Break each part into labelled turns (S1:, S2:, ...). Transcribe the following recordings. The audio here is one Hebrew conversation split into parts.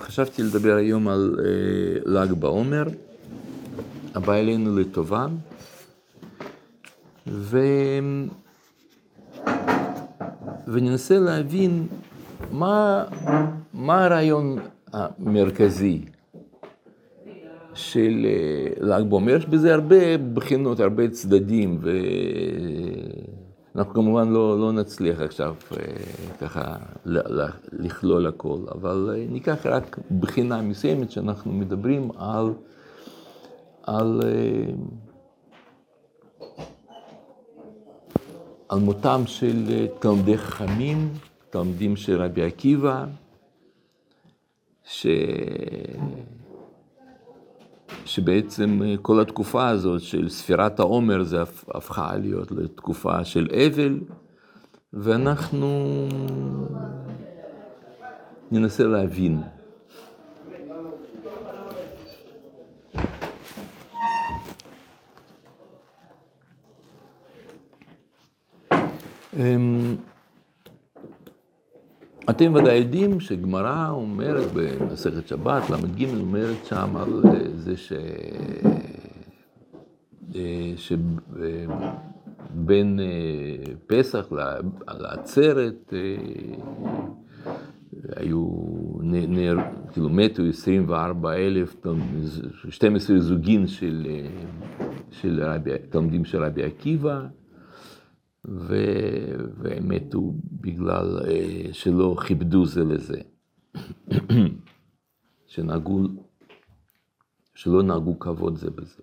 S1: חשבתי לדבר היום על ל"ג בעומר, הבא אלינו לטובה, ו... וננסה להבין מה, מה הרעיון המרכזי של ל"ג בעומר. יש בזה הרבה בחינות, הרבה צדדים, ואנחנו כמובן לא, לא נצליח עכשיו ככה לכלול הכל, אבל ניקח רק בחינה מסוימת שאנחנו מדברים על, על, על מותם של תלמידי חכמים, תלמידים של רבי עקיבא, ש... שבעצם כל התקופה הזאת של ספירת העומר זה הפכה להיות לתקופה של אבל, ואנחנו ננסה להבין. אתם ודאי יודעים שגמרא אומרת במסכת שבת, ל"ג אומרת שם על זה ש... שבין פסח לעצרת היו, נר, כאילו מתו 24 אלף, 12 זוגין של, של רבי, תלמידים של רבי עקיבא. והם מתו בגלל שלא כיבדו זה לזה, שנהגו, שלא נהגו כבוד זה בזה.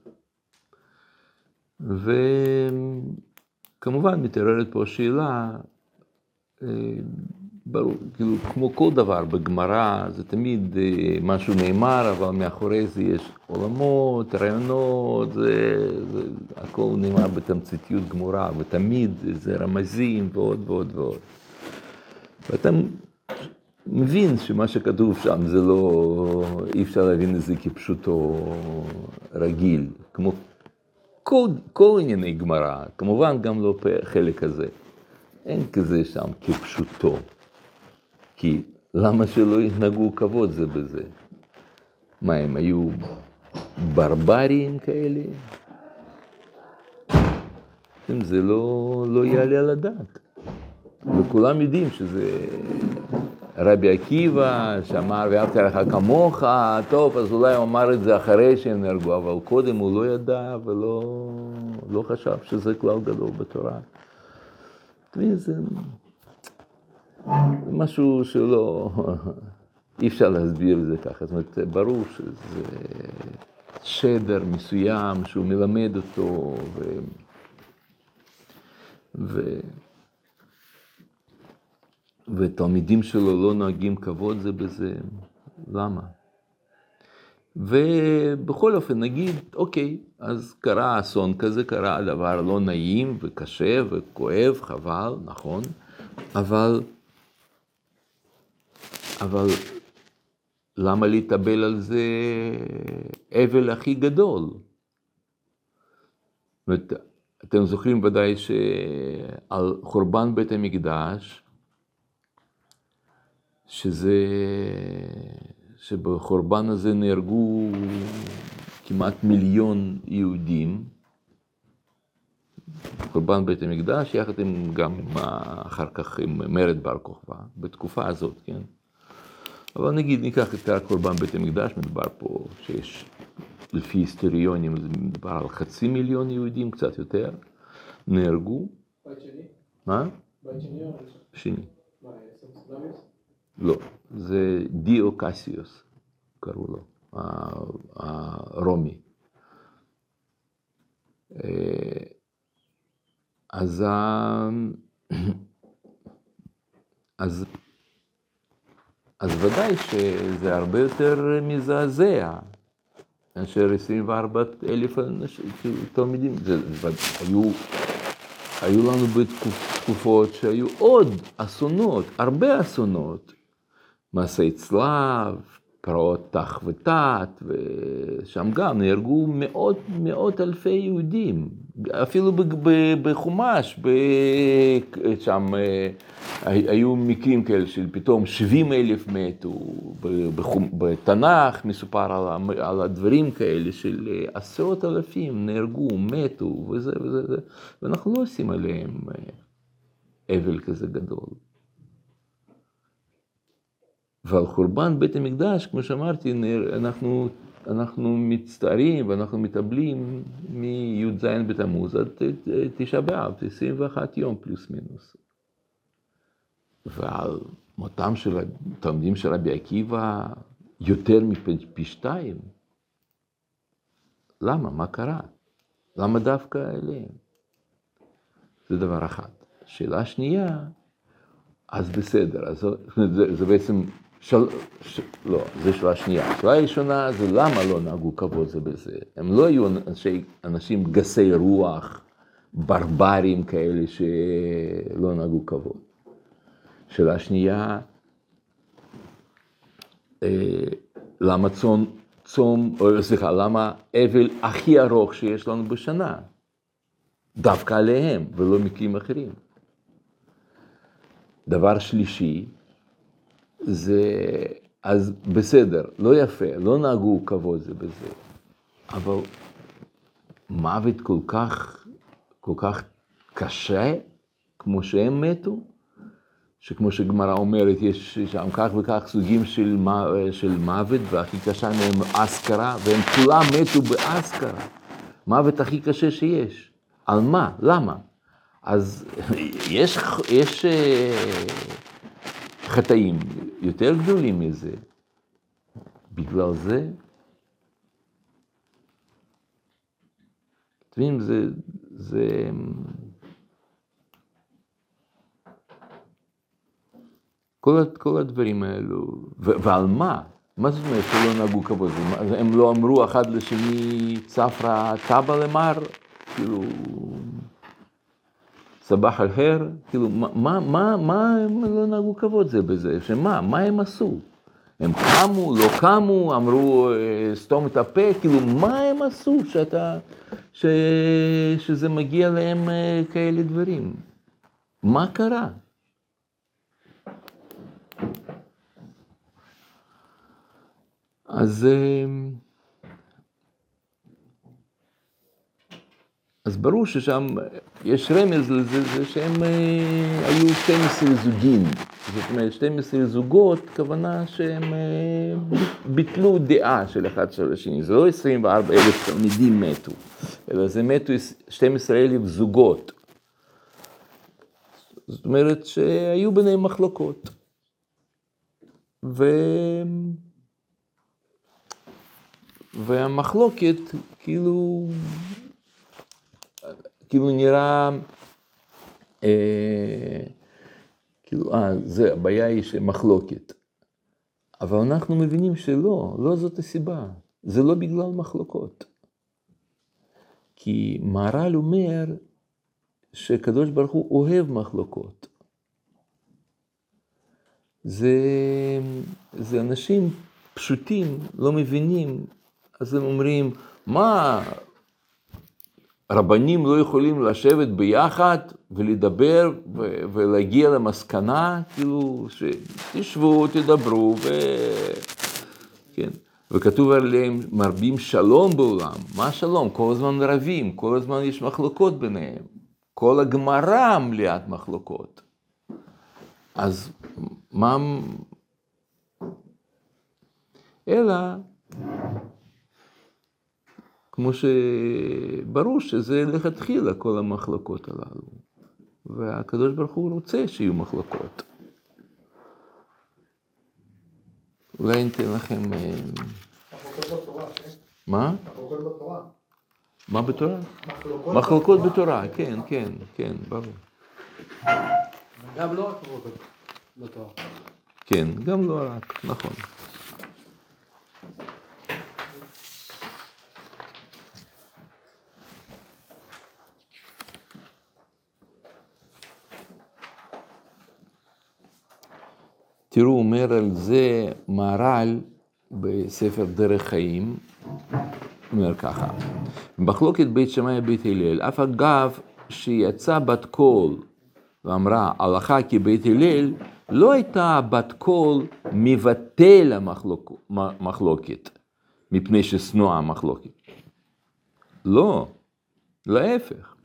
S1: וכמובן מתעוררת פה שאלה, ברור, כאילו כמו כל דבר בגמרא זה תמיד משהו נאמר, אבל מאחורי זה יש עולמות, רעיונות, זה, זה הכל נאמר בתמציתיות גמורה, ותמיד זה רמזים ועוד ועוד ועוד. ואתה מבין שמה שכתוב שם זה לא, אי אפשר להבין את זה כפשוטו רגיל, כמו כל, כל ענייני גמרא, כמובן גם לא חלק הזה. אין כזה שם כפשוטו. כי למה שלא ינהגו כבוד זה בזה? מה, הם היו ברברים כאלה? זה לא, לא יעלה על הדעת. וכולם יודעים שזה רבי עקיבא שאמר ואהבת לך כמוך, טוב, אז אולי הוא אמר את זה אחרי שהם נהרגו, אבל קודם הוא לא ידע ולא לא חשב שזה כלל גדול בתורה. זה משהו שלא, אי אפשר להסביר את זה ככה, זאת אומרת, ברור שזה שדר מסוים שהוא מלמד אותו, ו... ו... ותלמידים שלו לא נוהגים כבוד זה בזה, למה? ובכל אופן נגיד, אוקיי, אז קרה אסון כזה, קרה דבר לא נעים וקשה וכואב, חבל, נכון, אבל, אבל למה להתאבל על זה אבל הכי גדול? אתם זוכרים ודאי שעל חורבן בית המקדש, שזה, שבחורבן הזה נהרגו כמעט מיליון יהודים, חורבן בית המקדש, יחד עם גם אחר כך עם מרד בר כוכבא, בתקופה הזאת, כן? אבל נגיד, ניקח את קורבן בית המקדש, מדובר פה שיש, לפי היסטוריונים, מדובר על חצי מיליון יהודים, קצת יותר, נהרגו.
S2: בית שני?
S1: מה?
S2: בית שני או?
S1: שני. לא, זה דיו קסיוס, קראו לו, הרומי. אז, אז, אז ודאי שזה הרבה יותר מזעזע מאשר 24 אלף תלמידים. היו, היו לנו בתקופות שהיו עוד אסונות, הרבה אסונות. מסעי צלב, פרעות תח ותת, ושם גם נהרגו מאות, מאות אלפי יהודים. אפילו בחומש, שם אה, היו מקרים כאלה של פתאום 70 אלף מתו, בתנ"ך מסופר על, הדברים כאלה של אה, עשרות אלפים נהרגו, מתו וזה וזה, וזה, ואנחנו לא עושים עליהם אה, אבל כזה גדול. ועל חורבן בית המקדש, כמו שאמרתי, אנחנו, אנחנו מצטערים ואנחנו מתאבלים מי"ז בתמוז עד תשעה באב, 21 יום פלוס מינוס. ועל מותם של התלמידים של רבי עקיבא יותר מפי שתיים. למה? מה קרה? למה דווקא אליהם? זה דבר אחד. שאלה שנייה, אז בסדר, אז זה, זה בעצם, של, ש, לא, זו שאלה שנייה. השאלה הראשונה זה למה לא נהגו כבוד זה בזה. הם לא היו אנשי, אנשים גסי רוח, ברברים כאלה שלא נהגו כבוד. שאלה שנייה, אה, למה צום, צום, או סליחה, למה אבל הכי ארוך שיש לנו בשנה? דווקא עליהם ולא מקרים אחרים. דבר שלישי, זה, אז בסדר, לא יפה, לא נהגו כבוד זה בזה, אבל מוות כל כך, כל כך קשה, כמו שהם מתו, שכמו שגמרא אומרת, יש שם כך וכך סוגים של, של מוות, והכי קשה מהם אסכרה, והם כולם מתו באסכרה. מוות הכי קשה שיש. על מה? למה? אז יש, יש אה, חטאים יותר גדולים מזה. בגלל זה, אתם זה, זה, כל, כל הדברים האלו, ו, ועל מה? מה זאת אומרת שלא נהגו כבוד? הם לא אמרו אחד לשני צפרא טבא למר? כאילו, סבח אל חיר? כאילו, מה, מה, מה, הם לא נהגו כבוד זה בזה? שמה? מה הם עשו? הם קמו, לא קמו, אמרו אה, סתום את הפה, כאילו מה הם עשו שאתה, ש, שזה מגיע להם אה, כאלה דברים? מה קרה? אז, אז ברור ששם יש רמז לזה, זה שהם אה, היו 12 זוגים. זאת אומרת, 12 זוגות, כוונה שהם אה, ביטלו דעה של אחד של השני. זה לא 24 אלף תלמידים מתו, אלא זה מתו 12 אלף זוגות. זאת אומרת שהיו ביניהם מחלוקות. ו... והמחלוקת כאילו, כאילו נראה, אה, כאילו, אה, זה, הבעיה היא שמחלוקת. אבל אנחנו מבינים שלא, לא זאת הסיבה. זה לא בגלל מחלוקות. כי מהר"ל אומר שקדוש ברוך הוא אוהב מחלוקות. זה, זה אנשים פשוטים, לא מבינים, אז הם אומרים, מה, רבנים לא יכולים לשבת ביחד ולדבר ו- ולהגיע למסקנה, כאילו, שתשבו, תדברו, ו... כן. וכתוב עליהם, מרבים שלום בעולם. מה שלום? כל הזמן רבים, כל הזמן יש מחלוקות ביניהם. כל הגמרא מליאת מחלוקות. אז מה... אלא, כמו שברור שזה לכתחילה כל המחלוקות הללו. והקדוש ברוך הוא רוצה שיהיו מחלוקות. אולי ניתן לכם... אה? מה? מה בתורה?
S2: מחלוקות
S1: בתורה, כן, כן, כן, ברור.
S3: גם לא רק מחלוקות בתורה.
S1: כן, גם לא רק, נכון. תראו, אומר על זה מהר"ל בספר דרך חיים, אומר ככה, מחלוקת בית שמאי ובית הלל, אף אגב שיצאה בת קול ואמרה הלכה כבית הלל, לא הייתה בת קול מבטל המחלוק, המחלוקת, מפני ששנואה המחלוקת. לא, להפך.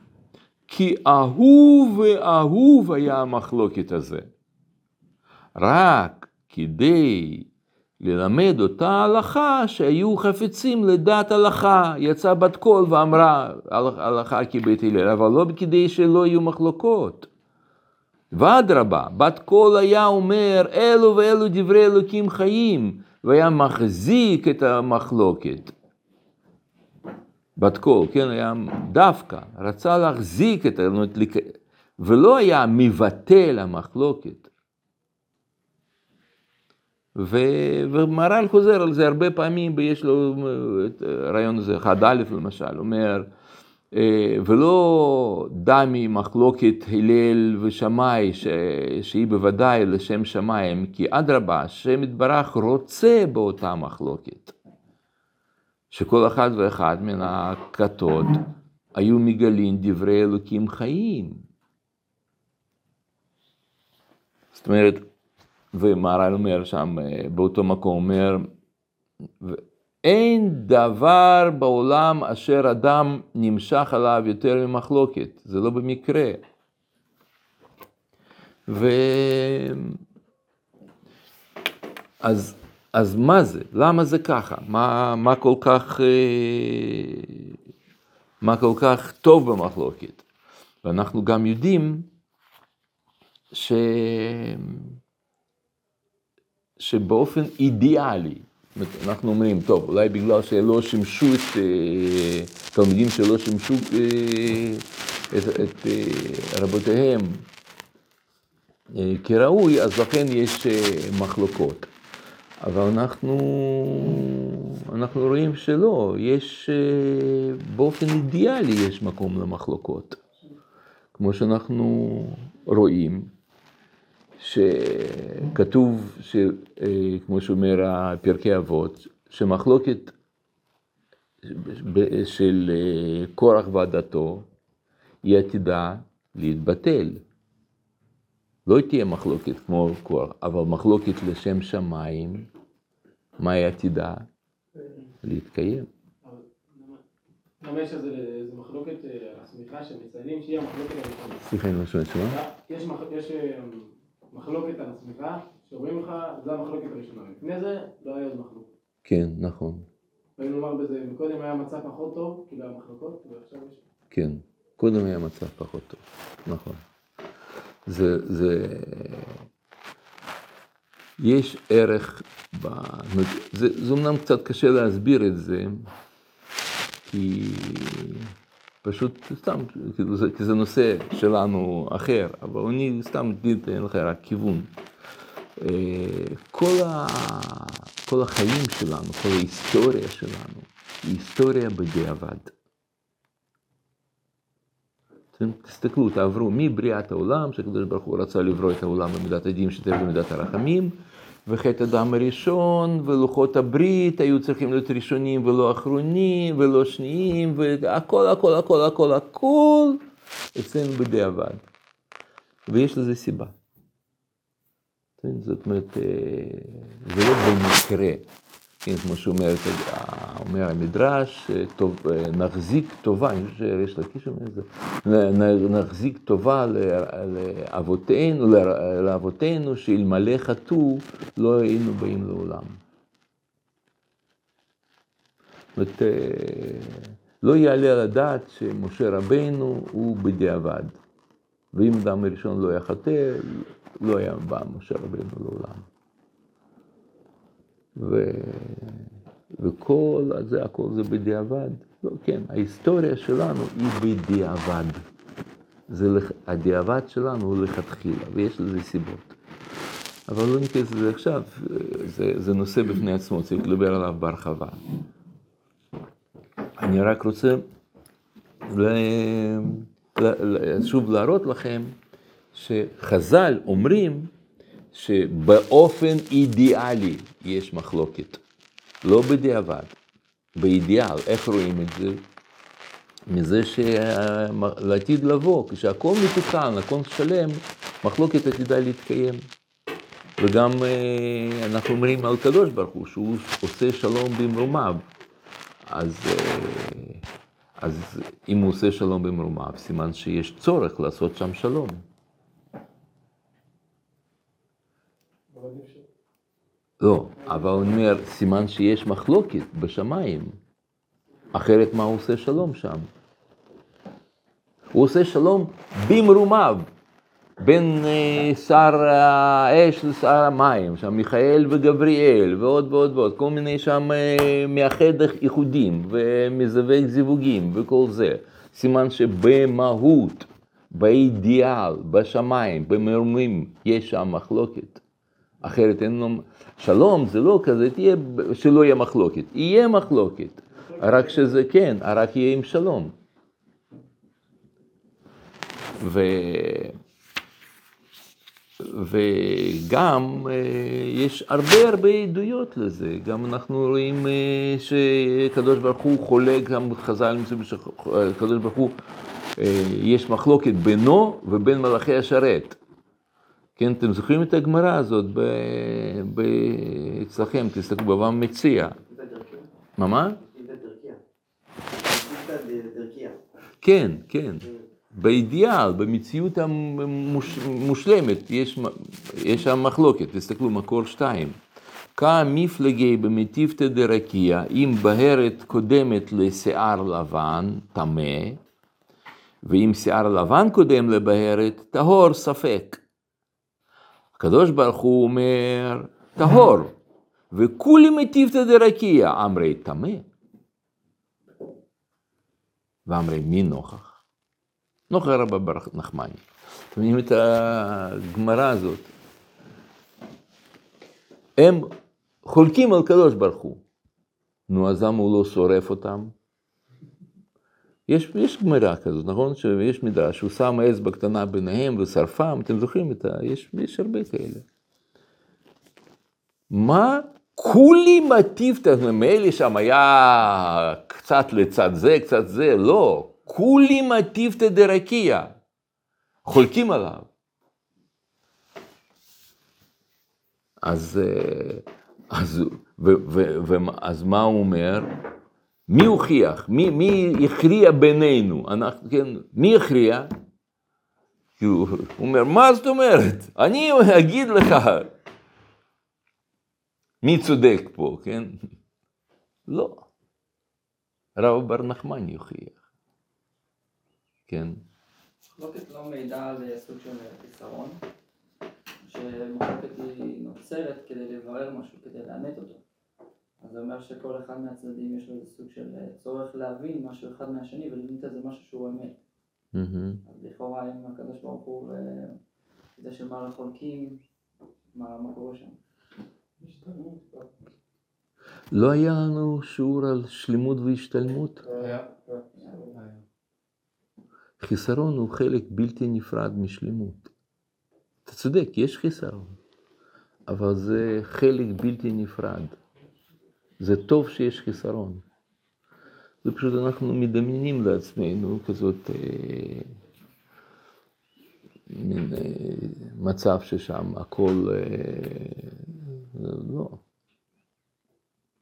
S1: כי אהוב ואהוב היה המחלוקת הזה. רק כדי ללמד אותה הלכה שהיו חפצים לדעת הלכה. יצאה בת קול ואמרה הלכה כבית הלל, אבל לא כדי שלא יהיו מחלוקות. ואדרבה, בת קול היה אומר, אלו ואלו דברי אלוקים חיים, והיה מחזיק את המחלוקת. בת קול, כן, היה דווקא, רצה להחזיק את, ה... ולא היה מבטל המחלוקת. ו... ומהר"ל חוזר על זה הרבה פעמים, ויש לו את הרעיון הזה, אחד א' למשל, אומר, אה, ולא דמי מחלוקת הלל ושמאי, ש... שהיא בוודאי לשם שמיים, כי אדרבה, השם יתברך רוצה באותה מחלוקת. שכל אחד ואחד מן הכתות היו מגלים דברי אלוקים חיים. זאת אומרת, ומהר"ל אומר שם, באותו מקום, אומר, אין דבר בעולם אשר אדם נמשך עליו יותר ממחלוקת, זה לא במקרה. ו... אז, אז מה זה? למה זה ככה? מה, מה, כל כך, אה, מה כל כך טוב במחלוקת? ואנחנו גם יודעים ש... שבאופן אידיאלי, אנחנו אומרים, טוב, אולי בגלל שלא שימשו את, אה, תלמידים שלא שימשו אה, את, את אה, רבותיהם כראוי, אז לכן יש מחלוקות. אבל אנחנו, אנחנו רואים שלא, יש, באופן אידיאלי יש מקום למחלוקות. כמו שאנחנו רואים, שכתוב, ש, אה, כמו שאומר פרקי אבות, שמחלוקת של אה, קורח ועדתו היא עתידה להתבטל. לא תהיה מחלוקת כמו קורח, אבל מחלוקת לשם שמיים, מה היא עתידה? להתקיים.
S4: למה יש איזה מחלוקת אה, השמיכה שמציינים שהיא המחלוקת הראשונה?
S1: סליחה, אני לא שומע תשובה.
S4: יש מחלוקת על השמיכה, שאומרים לך, זה המחלוקת הראשונה. לפני זה לא היה עוד מחלוקת.
S1: כן, נכון.
S4: והיינו לומר בזה, מקודם היה מצב פחות טוב, כאילו היה מחלוקות, ועכשיו יש...
S1: כן, קודם היה מצב פחות טוב, נכון. זה, זה... יש ערך, ב... זה, זה אומנם קצת קשה להסביר את זה, כי פשוט סתם, כאילו כי זה נושא שלנו אחר, אבל אני סתם אתן לך רק כיוון. אה, כל, ה, כל החיים שלנו, כל ההיסטוריה שלנו, היא היסטוריה בדיעבד. תסתכלו, תעברו מבריאת העולם, שהקדוש ברוך הוא רצה לברוא את העולם במידת הדין שתהיה במידת הרחמים, וחטא הדם הראשון, ולוחות הברית היו צריכים להיות ראשונים ולא אחרונים, ולא שניים, והכל, הכל, הכל, הכל, הכל אצלנו בדיעבד. ויש לזה סיבה. כן, זאת אומרת, אה, זה לא במקרה. כן, כמו שאומר אומר המדרש, טוב, נחזיק טובה, אני חושב שיש לקיש אומר את זה, נחזיק טובה לאבותינו, לאבותינו, שאלמלא חטאו לא היינו באים לעולם. זאת אומרת, לא יעלה על הדעת שמשה רבנו הוא בדיעבד. ואם אדם הראשון לא היה חטא, לא היה בא משה רבנו לעולם. ו... וכל זה, הכל זה בדיעבד. לא, כן, ההיסטוריה שלנו היא בדיעבד. זה, הדיעבד שלנו הוא לכתחילה, ויש לזה סיבות. אבל לא ניכנס לזה עכשיו, זה, זה נושא בפני עצמו, צריך לדבר עליו בהרחבה. אני רק רוצה ל... שוב להראות לכם שחז"ל אומרים שבאופן אידיאלי יש מחלוקת, לא בדיעבד, באידיאל, איך רואים את זה? מזה שלעתיד לבוא, כשהכל מתוקן, הכל שלם, מחלוקת עתידה להתקיים. וגם אה, אנחנו אומרים על קדוש ברוך הוא, שהוא עושה שלום במרומיו. אז, אה, אז אם הוא עושה שלום במרומיו, סימן שיש צורך לעשות שם שלום.
S2: אבל אי אפשר.
S1: לא, אבל הוא אומר, סימן שיש מחלוקת בשמיים. אחרת מה הוא עושה שלום שם? הוא עושה שלום במרומיו, בין אה, שר האש לשר המים, שם מיכאל וגבריאל, ועוד ועוד ועוד, כל מיני שם אה, מאחד איחודים, ומזווג זיווגים, וכל זה. סימן שבמהות, באידיאל, בשמיים, במרומים, יש שם מחלוקת. אחרת אין לו... שלום זה לא כזה, תהיה, שלא יהיה מחלוקת. יהיה מחלוקת, רק שזה כן, רק יהיה עם שלום. ו... וגם אה, יש הרבה הרבה עדויות לזה, גם אנחנו רואים אה, שקדוש ברוך הוא חולק, גם חז"ל נמצאים שקדוש ברוך הוא, אה, יש מחלוקת בינו ובין מלאכי השרת. כן, אתם זוכרים את הגמרא הזאת ב... ב... אצלכם, תסתכלו, בבא מציע. מה מה? כן, כן. באידיאל, במציאות המושלמת, יש, שם מחלוקת, תסתכלו, מקור שתיים. כמפלגי במטיבתא דרקיע, אם בהרת קודמת לשיער לבן, טמא, ואם שיער לבן קודם לבהרת, טהור ספק. הקדוש ברוך הוא אומר, טהור, וכולי מטיבתא דרקיע, אמרי טמא. ואמרי מי נוכח? נוכח רבא בר נחמני. אתם מבינים את הגמרא הזאת? הם חולקים על קדוש ברוך הוא. נו, אז למה הוא לא שורף אותם? יש, יש גמרא כזאת, נכון? שיש מדרש, שהוא שם אצבע קטנה ביניהם ושרפם, אתם זוכרים את ה... יש, יש הרבה כאלה. מה כולי מטיבתא, ממילא שם היה קצת לצד זה, קצת זה, לא. כולי מטיבתא דרקיע. חולקים עליו. אז, אז, ו, ו, ו, אז מה הוא אומר? מי הוכיח? מי, מי הכריע בינינו? אנחנו, כן, מי הכריע? הוא אומר, מה זאת אומרת? אני אגיד לך מי צודק פה, כן? לא. רב בר נחמני יוכיח. כן.
S5: מחלוקת לא מעידה על סוג של חיסרון, שמחלוקת היא נוצרת כדי לברר משהו, כדי לאמת אותו. אז זה אומר שכל אחד מהצדדים יש לו איזה סוג של צורך להבין משהו אחד מהשני ולבנות את זה משהו שהוא אמת. אז לכאורה אם הקדוש ברוך הוא זה של מה לחולקים, מה, מה קורה שם?
S1: לא היה לנו שיעור על שלמות והשתלמות?
S3: היה.
S1: חיסרון הוא חלק בלתי נפרד משלמות. אתה צודק, יש חיסרון, אבל זה חלק בלתי נפרד. זה טוב שיש חיסרון. זה פשוט אנחנו מדמיינים לעצמנו כזאת אה, מין אה, מצב ששם הכל, אה, לא.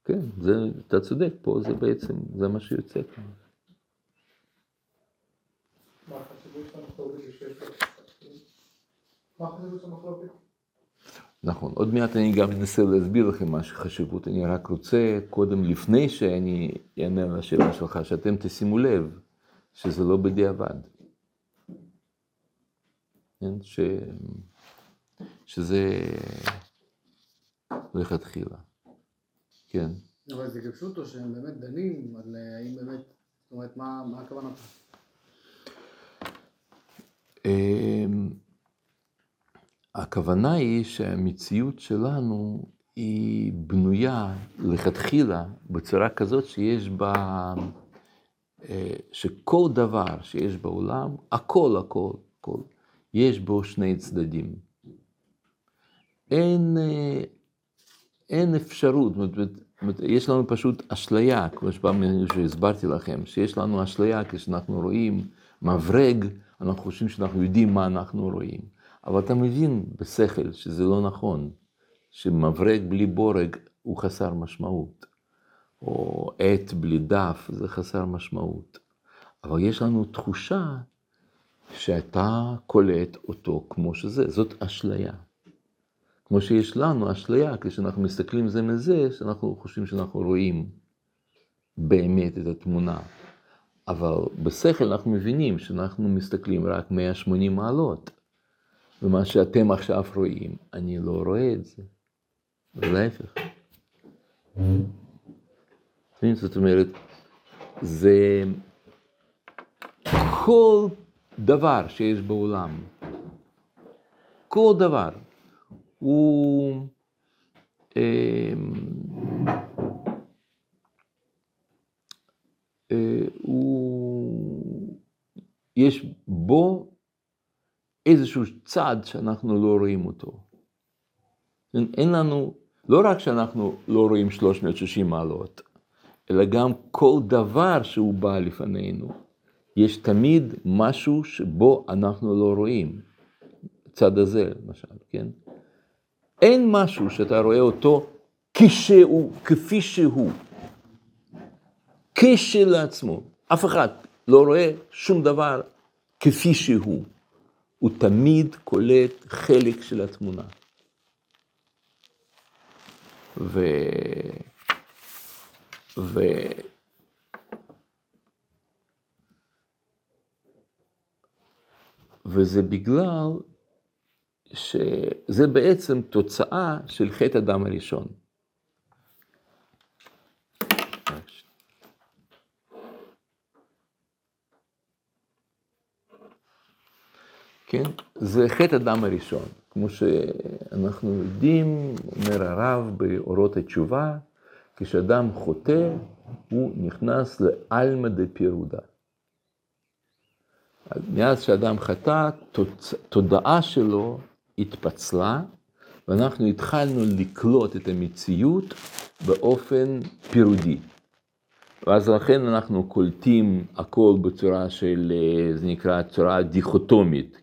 S1: כן, זה, אתה צודק, פה זה בעצם, זה מה שיוצא כאן.
S2: מה החשיבות של המחלוקת שיש לה? מה החשיבות של המחלוקת?
S1: נכון, עוד מעט אני גם אנסה להסביר לכם מה שחשיבות, אני רק רוצה קודם, לפני שאני אענה על השאלה שלך, שאתם תשימו לב שזה לא בדיעבד. כן? ש... שזה לכתחילה. כן.
S3: אבל זה כפשוטו שהם באמת דנים על אה, האם באמת, זאת אומרת, מה, מה הכוונה פה?
S1: הכוונה היא שהמציאות שלנו היא בנויה לכתחילה בצורה כזאת שיש בה, אה, שכל דבר שיש בעולם, הכל, הכל, הכל, יש בו שני צדדים. אין, אה, אין אפשרות, יש לנו פשוט אשליה, כמו שפעם שהסברתי לכם, שיש לנו אשליה כשאנחנו רואים מברג, אנחנו חושבים שאנחנו יודעים מה אנחנו רואים. אבל אתה מבין בשכל שזה לא נכון, שמברג בלי בורג הוא חסר משמעות, או עט בלי דף זה חסר משמעות. אבל יש לנו תחושה שאתה קולט אותו כמו שזה, זאת אשליה. כמו שיש לנו אשליה, כשאנחנו מסתכלים זה מזה, שאנחנו חושבים שאנחנו רואים באמת את התמונה. אבל בשכל אנחנו מבינים שאנחנו מסתכלים רק 180 מעלות, ומה שאתם עכשיו רואים, אני לא רואה את זה, ולהפך. זאת אומרת, זה כל דבר שיש בעולם, כל דבר, הוא אמ, אה, הוא, יש בו איזשהו צד שאנחנו לא רואים אותו. אין לנו, לא רק שאנחנו לא רואים 360 מעלות, אלא גם כל דבר שהוא בא לפנינו, יש תמיד משהו שבו אנחנו לא רואים. צד הזה, למשל, כן? אין משהו שאתה רואה אותו כשהוא, כפי שהוא, כשלעצמו. אף אחד לא רואה שום דבר כפי שהוא. הוא תמיד קולט חלק של התמונה. ו... ו... וזה בגלל שזה בעצם תוצאה של חטא הדם הראשון. כן? זה חטא הדם הראשון. כמו שאנחנו יודעים, אומר הרב באורות התשובה, כשאדם חוטא, הוא נכנס לעלמא דפירודה. מאז שאדם חטא, תודעה שלו התפצלה, ואנחנו התחלנו לקלוט את המציאות באופן פירודי. ואז לכן אנחנו קולטים הכל בצורה של, זה נקרא צורה דיכוטומית,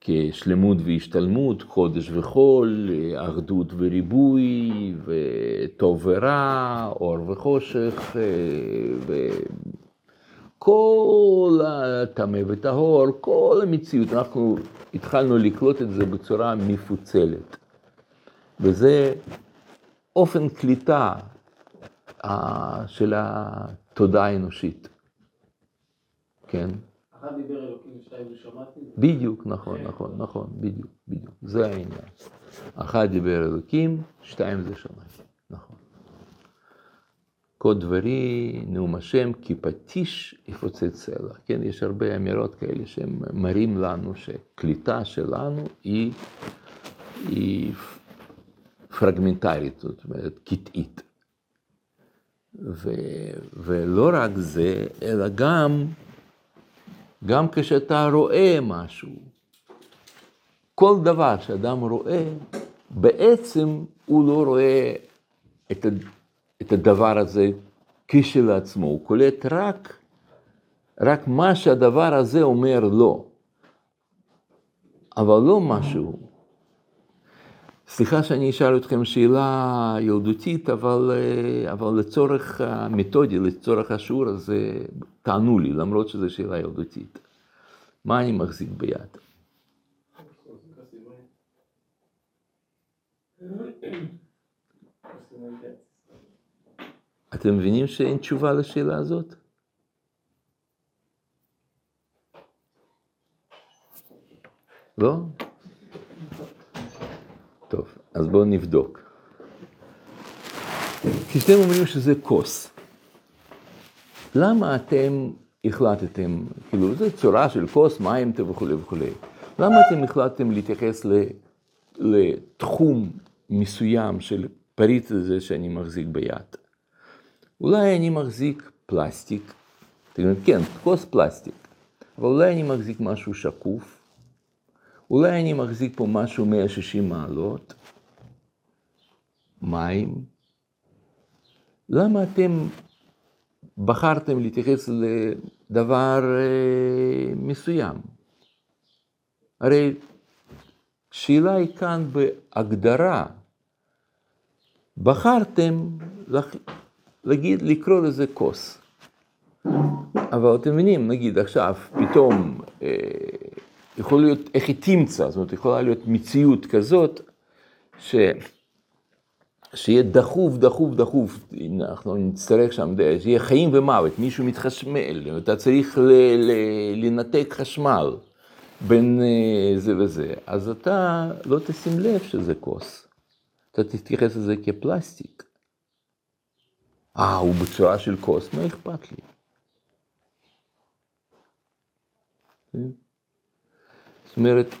S1: כשלמות והשתלמות, חודש וחול, אחדות וריבוי, וטוב ורע, אור וחושך, וכל הטמא וטהור, כל המציאות, אנחנו התחלנו לקלוט את זה בצורה מפוצלת. וזה אופן קליטה של התודעה האנושית. כן?
S4: אחד דיבר אלוקים ושתיים ושמעתי.
S1: בדיוק, נכון, נכון, נכון, בדיוק, בדיוק, זה העניין. אחד דיבר אלוקים, שתיים זה שמעתי, נכון. כה דברי נאום השם כי פטיש יפוצץ סלע, כן, יש הרבה אמירות כאלה שהם מראים לנו שקליטה שלנו היא, היא פרגמנטרית, זאת אומרת קטעית. ו, ולא רק זה, אלא גם, גם כשאתה רואה משהו, כל דבר שאדם רואה, בעצם הוא לא רואה את, את הדבר הזה כשלעצמו, הוא קולט רק, רק מה שהדבר הזה אומר לו, אבל לא משהו. סליחה שאני אשאל אתכם שאלה ילדותית, אבל, אבל לצורך המתודי, לצורך השיעור הזה, תענו לי, למרות שזו שאלה ילדותית. מה אני מחזיק ביד? אתם מבינים שאין תשובה לשאלה הזאת? לא? טוב, אז בואו נבדוק. כשאתם אומרים שזה כוס, למה אתם החלטתם, כאילו, זו צורה של כוס, מים וכולי וכולי, למה אתם החלטתם להתייחס לתחום מסוים של פריט הזה שאני מחזיק ביד? אולי אני מחזיק פלסטיק, כן, כוס פלסטיק, אבל אולי אני מחזיק משהו שקוף, אולי אני מחזיק פה משהו 160 מעלות, מים, למה אתם בחרתם להתייחס לדבר אה, מסוים? הרי השאלה היא כאן בהגדרה. בחרתם להגיד, לקרוא לזה כוס. אבל אתם מבינים, נגיד עכשיו, פתאום אה, יכול להיות, איך היא תמצא, זאת אומרת, יכולה להיות מציאות כזאת, ש... שיהיה דחוף, דחוף, דחוף, אנחנו נצטרך שם, שיהיה חיים ומוות, מישהו מתחשמל, אתה צריך ל, ל, לנתק חשמל בין אה, זה וזה, אז אתה לא תשים לב שזה כוס, אתה תתייחס לזה כפלסטיק. אה, הוא בצורה של כוס, מה אכפת לי? אומרת,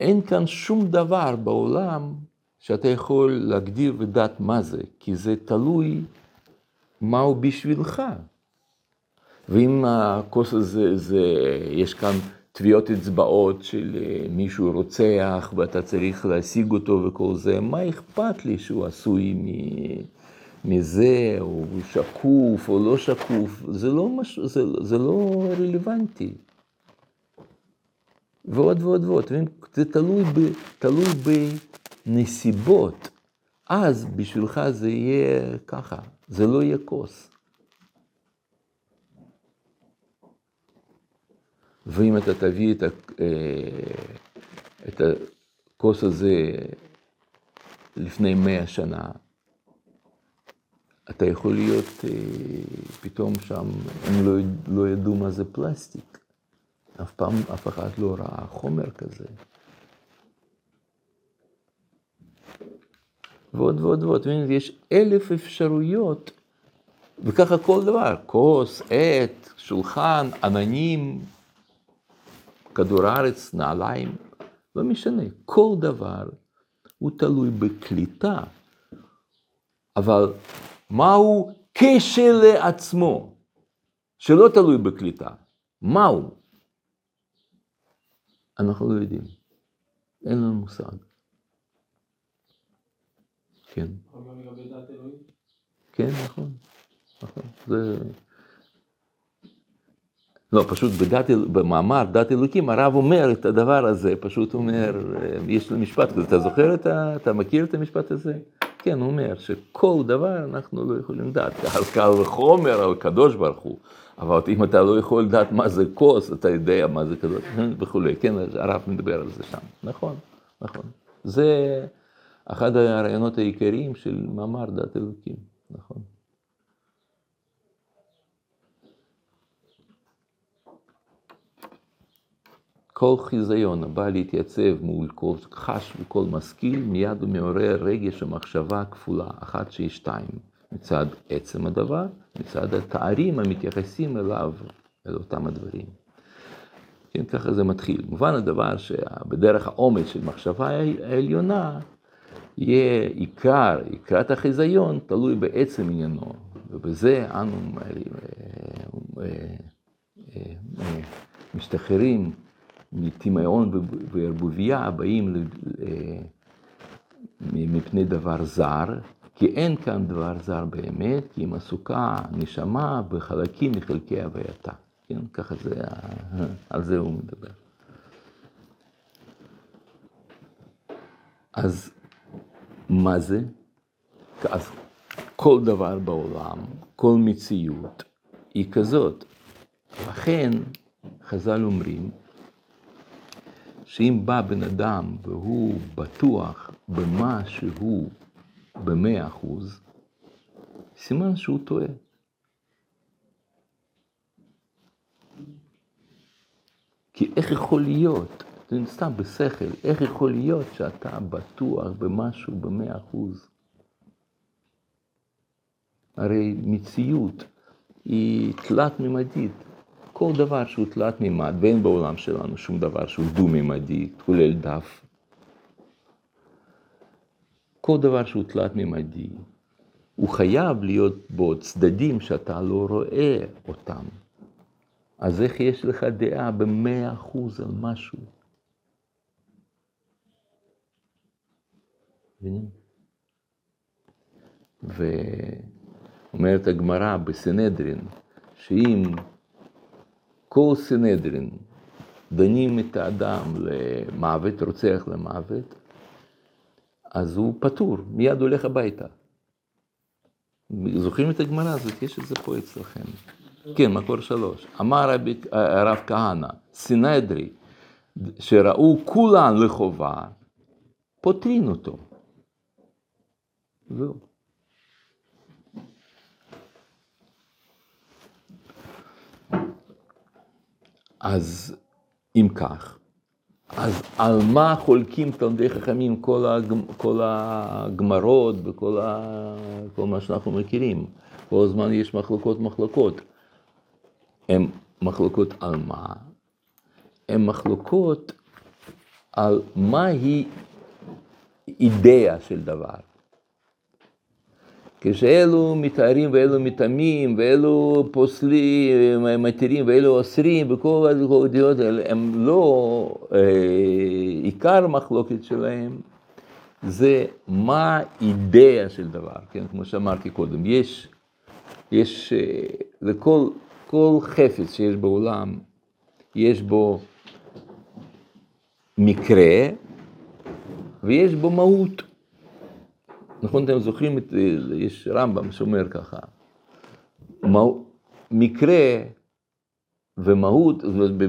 S1: אין כאן שום דבר בעולם שאתה יכול להגדיר ולדעת מה זה, כי זה תלוי מהו בשבילך. ואם הכוס הזה, זה, יש כאן טביעות אצבעות של אה, מישהו רוצח ואתה צריך להשיג אותו וכל זה, מה אכפת לי שהוא עשוי מזה, או שקוף או לא שקוף, זה לא, מש... זה, זה לא רלוונטי. ועוד ועוד ועוד, זה תלוי, ב, תלוי בנסיבות. אז בשבילך זה יהיה ככה, זה לא יהיה כוס. ואם אתה תביא את, ה, אה, את הכוס הזה לפני מאה שנה, אתה יכול להיות, אה, פתאום שם, הם לא, לא ידעו מה זה פלסטיק. אף פעם אף אחד לא ראה חומר כזה. ועוד ועוד ועוד, ויש אלף אפשרויות, וככה כל דבר, כוס, עט, שולחן, עננים, כדור הארץ, נעליים, לא משנה, כל דבר הוא תלוי בקליטה, אבל מהו כשלעצמו, שלא תלוי בקליטה, מהו? אנחנו לא יודעים, אין לנו מושג. כן. כן, נכון, נכון. זה... לא, פשוט בדת, במאמר דת אלוקים, הרב אומר את הדבר הזה, פשוט אומר, יש לו משפט כזה, אתה זוכר את ה... אתה מכיר את המשפט הזה? כן, הוא אומר שכל דבר אנחנו לא יכולים לדעת, על קל וחומר, על קדוש ברוך הוא. אבל אם אתה לא יכול לדעת מה זה כוס, אתה יודע מה זה קדוש וכולי. כן, הרב מדבר על זה שם. נכון, נכון. זה אחד הרעיונות העיקריים של מאמר דת אלוקים, נכון. כל חיזיון הבא להתייצב מול כל חש וכל משכיל, מיד הוא מעורר רגש ומחשבה כפולה, אחת שהיא שתיים, מצד עצם הדבר, מצד התארים המתייחסים אליו, אל אותם הדברים. כן, ככה זה מתחיל. מובן הדבר שבדרך העומק של מחשבה העליונה, יהיה עיקר, עיקרת החיזיון, תלוי בעצם עניינו, ובזה אנו אה, אה, אה, משתחררים. מטמאון וערבוביה באים מפני דבר זר, כי אין כאן דבר זר באמת, כי אם עסוקה נשמה בחלקים מחלקי הווייתה. כן, ככה זה, על זה הוא מדבר. אז מה זה? אז כל דבר בעולם, כל מציאות היא כזאת. לכן חז"ל אומרים, שאם בא בן אדם והוא בטוח במה שהוא במאה אחוז, סימן שהוא טועה. כי איך יכול להיות, סתם בשכל, איך יכול להיות שאתה בטוח במשהו במאה אחוז? הרי מציאות היא תלת-ממדית. כל דבר שהוא תלת מימד, ואין בעולם שלנו שום דבר שהוא דו-מימדי, כולל דף. כל דבר שהוא תלת מימדי, הוא חייב להיות בו צדדים שאתה לא רואה אותם. אז איך יש לך דעה במאה אחוז על משהו? מבינים? ואומרת הגמרא בסנהדרין, שאם כל סנהדרין דנים את האדם למוות, רוצח למוות, אז הוא פטור, מיד הולך הביתה. זוכרים את הגמרא הזאת? יש את זה פה אצלכם. כן, מקור שלוש. אמר הרב כהנא, סנהדרי, שראו כולן לחובה, פוטרין אותו. זהו. אז אם כך, אז על מה חולקים תלמידי חכמים כל, הגמ, כל הגמרות וכל ה, כל מה שאנחנו מכירים? כל הזמן יש מחלוקות מחלוקות. הן מחלוקות על מה? הן מחלוקות על מהי אידאה של דבר. כשאלו מתארים ואלו מתאמים ואלו פוסלים, מתירים ואלו אוסרים וכל הדעות האלה, הם לא, אה, עיקר המחלוקת שלהם זה מה אידאה של דבר, כן, כמו שאמרתי קודם, יש, יש אה, לכל כל חפץ שיש בעולם, יש בו מקרה ויש בו מהות. נכון, אתם זוכרים, את, יש רמב"ם שאומר ככה, מקרה ומהות,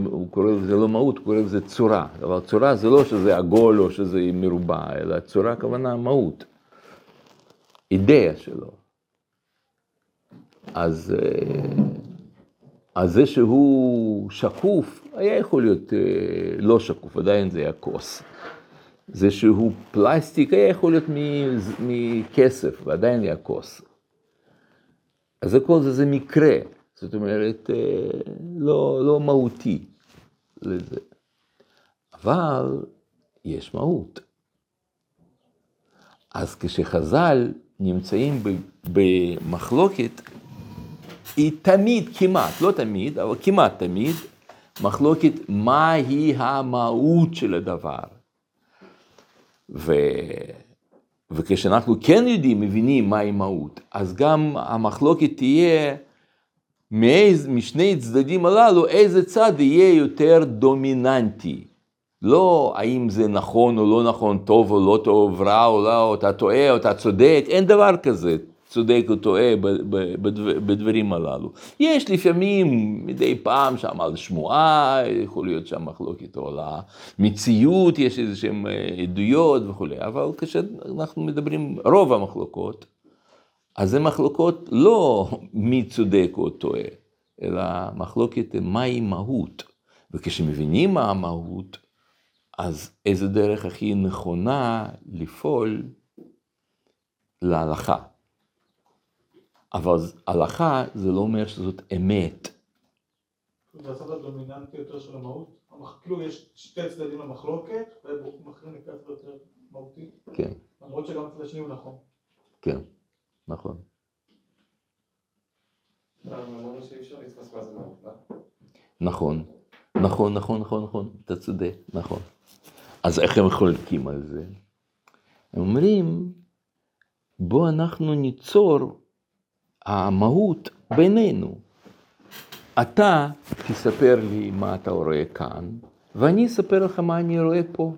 S1: הוא קורא לזה לא מהות, הוא קורא לזה צורה, אבל צורה זה לא שזה עגול או שזה מרובע, אלא צורה הכוונה מהות, אידאה שלו. אז, אז זה שהוא שקוף, היה יכול להיות לא שקוף, עדיין זה היה כוס. זה שהוא פלסטיק, היה יכול להיות מכסף, ועדיין היה כוס. אז הכל זה, זה מקרה, זאת אומרת, לא, לא מהותי לזה. אבל יש מהות. אז כשחז"ל נמצאים במחלוקת, היא תמיד, כמעט, לא תמיד, אבל כמעט תמיד, מחלוקת מהי המהות של הדבר. ו... וכשאנחנו כן יודעים, מבינים מהי מהות, אז גם המחלוקת תהיה מאיז, משני צדדים הללו, איזה צד יהיה יותר דומיננטי. לא האם זה נכון או לא נכון, טוב או לא טוב, רע או לא, אתה טועה או אתה צודק, אין דבר כזה. צודק או טועה בדברים הללו. יש לפעמים, מדי פעם, שם על שמועה, יכול להיות שם מחלוקת או על המציאות, יש איזה שהן עדויות וכולי, אבל כשאנחנו מדברים, רוב המחלוקות, אז זה מחלוקות לא מי צודק או טועה, אלא מחלוקת מהי מהות. וכשמבינים מה המהות, אז איזה דרך הכי נכונה לפעול להלכה. אבל הלכה זה לא אומר שזאת אמת.
S2: זה הצד הדומיננטי יותר של המהות? כאילו יש שתי צדדים למחלוקת, וברוכים אחרים נקרא את זה יותר מהותי?
S1: כן.
S2: למרות שגם הצד השני הוא נכון.
S1: כן, נכון. נכון, נכון, נכון, נכון, נכון, אתה צודק, נכון. אז איך הם חולקים על זה? הם אומרים, בוא אנחנו ניצור המהות בינינו. אתה תספר לי מה אתה רואה כאן, ואני אספר לך מה אני רואה פה.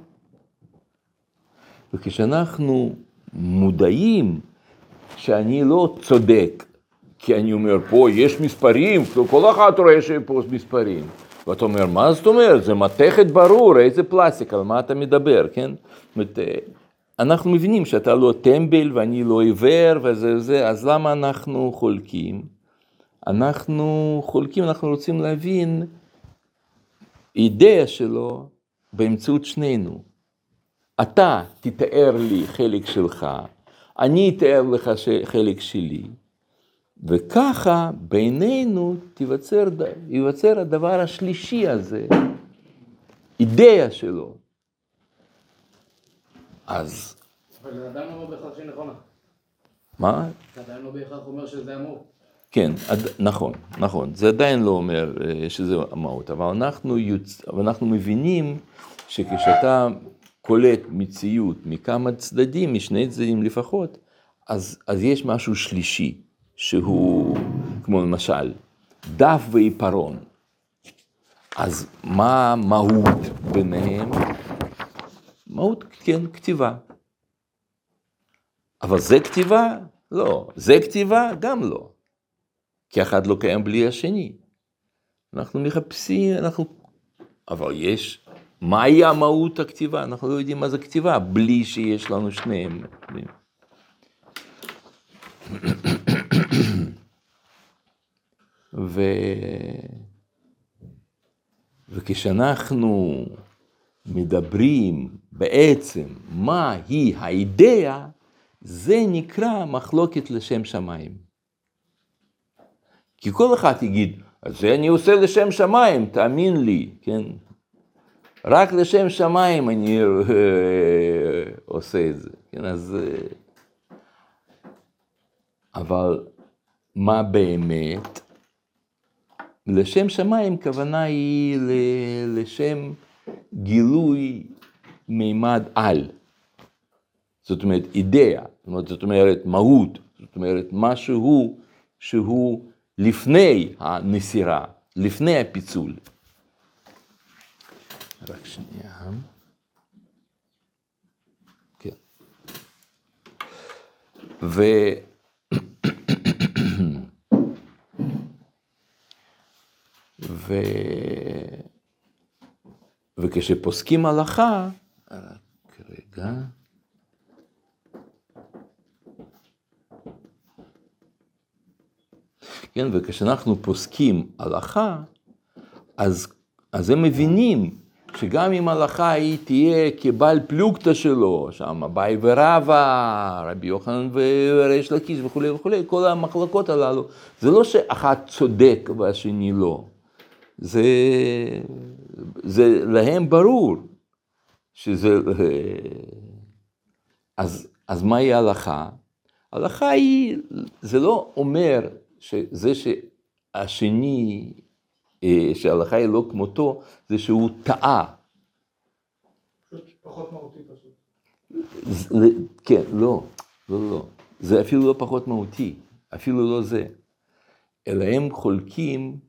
S1: וכשאנחנו מודעים שאני לא צודק, כי אני אומר, פה יש מספרים, כל אחד רואה שפה מספרים. ואתה אומר, מה זאת אומרת? זה מתכת ברור, איזה פלסטיק, על מה אתה מדבר, כן? זאת אומרת, אנחנו מבינים שאתה לא טמבל ואני לא עיוור וזה זה, אז למה אנחנו חולקים? אנחנו חולקים, אנחנו רוצים להבין אידאה שלו באמצעות שנינו. אתה תתאר לי חלק שלך, אני אתאר לך חלק שלי, וככה בינינו תיווצר, ייווצר הדבר השלישי הזה, אידאה שלו. אז...
S3: אבל זה עדיין לא בהכרח שהיא נכונה.
S1: מה?
S3: זה עדיין לא בהכרח אומר שזה המהות.
S1: כן, נכון, נכון. זה עדיין לא אומר שזה המהות, אבל אנחנו, יוצ... אבל אנחנו מבינים שכשאתה קולט מציאות מכמה צדדים, משני צדדים לפחות, אז, אז יש משהו שלישי, שהוא, כמו למשל, דף ועיפרון. אז מה המהות ביניהם? מהות, כן, כתיבה. אבל זה כתיבה? לא. זה כתיבה? גם לא. כי אחד לא קיים בלי השני. אנחנו מחפשים, אנחנו... אבל יש... מהי המהות הכתיבה? אנחנו לא יודעים מה זה כתיבה, בלי שיש לנו שניהם. ו... וכשאנחנו מדברים בעצם מהי האידאה, זה נקרא מחלוקת לשם שמיים. כי כל אחד יגיד, זה אני עושה לשם שמיים, תאמין לי, כן? רק לשם שמיים אני אה, עושה את זה, כן? אז... אה, אבל מה באמת? לשם שמיים כוונה היא לשם גילוי מימד על. זאת אומרת, אידאה, זאת אומרת, מהות, זאת אומרת, משהו שהוא לפני הנסירה, לפני הפיצול. רק שנייה. כן. ו... ו... וכשפוסקים הלכה, רק רגע. כן, וכשאנחנו פוסקים הלכה, אז, אז הם מבינים שגם אם הלכה היא תהיה כבעל פלוגתא שלו, שם אביי ורבא, רבי יוחנן וריש לקיש וכולי וכולי, כל המחלקות הללו, זה לא שאחד צודק והשני לא. זה, זה להם ברור שזה... אז, אז מהי ההלכה? ההלכה היא, זה לא אומר שזה שהשני, אה, שההלכה היא לא כמותו, זה שהוא טעה.
S2: פחות מהותי פשוט.
S1: כן, לא, לא, לא. זה אפילו לא פחות מהותי, אפילו לא זה. אלא הם חולקים,